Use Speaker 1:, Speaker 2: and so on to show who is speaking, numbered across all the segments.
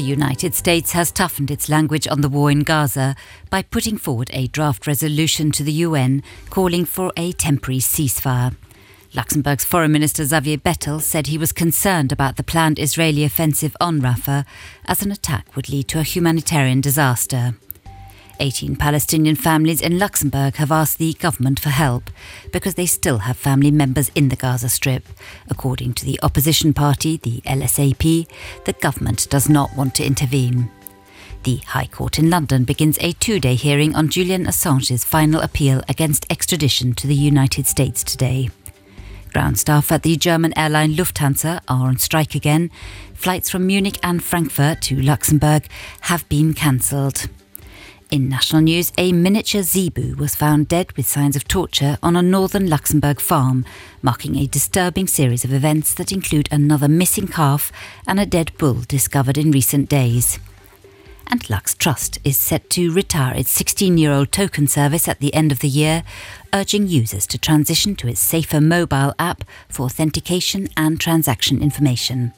Speaker 1: The United States has toughened its language on the war in Gaza by putting forward a draft resolution to the UN calling for a temporary ceasefire. Luxembourg's Foreign Minister Xavier Bettel said he was concerned about the planned Israeli offensive on Rafah as an attack would lead to a humanitarian disaster. 18 Palestinian families in Luxembourg have asked the government for help because they still have family members in the Gaza Strip. According to the opposition party, the LSAP, the government does not want to intervene. The High Court in London begins a two day hearing on Julian Assange's final appeal against extradition to the United States today. Ground staff at the German airline Lufthansa are on strike again. Flights from Munich and Frankfurt to Luxembourg have been cancelled. In national news, a miniature zebu was found dead with signs of torture on a northern Luxembourg farm, marking a disturbing series of events that include another missing calf and a dead bull discovered in recent days. And Lux Trust is set to retire its 16 year old token service at the end of the year, urging users to transition to its safer mobile app for authentication and transaction information.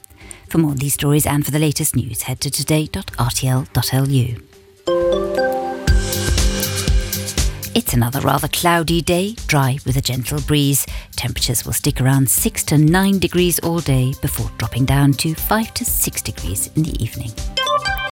Speaker 1: For more on these stories and for the latest news, head to today.rtl.lu. It's another rather cloudy day, dry with a gentle breeze. Temperatures will stick around 6 to 9 degrees all day before dropping down to 5 to 6 degrees in the evening.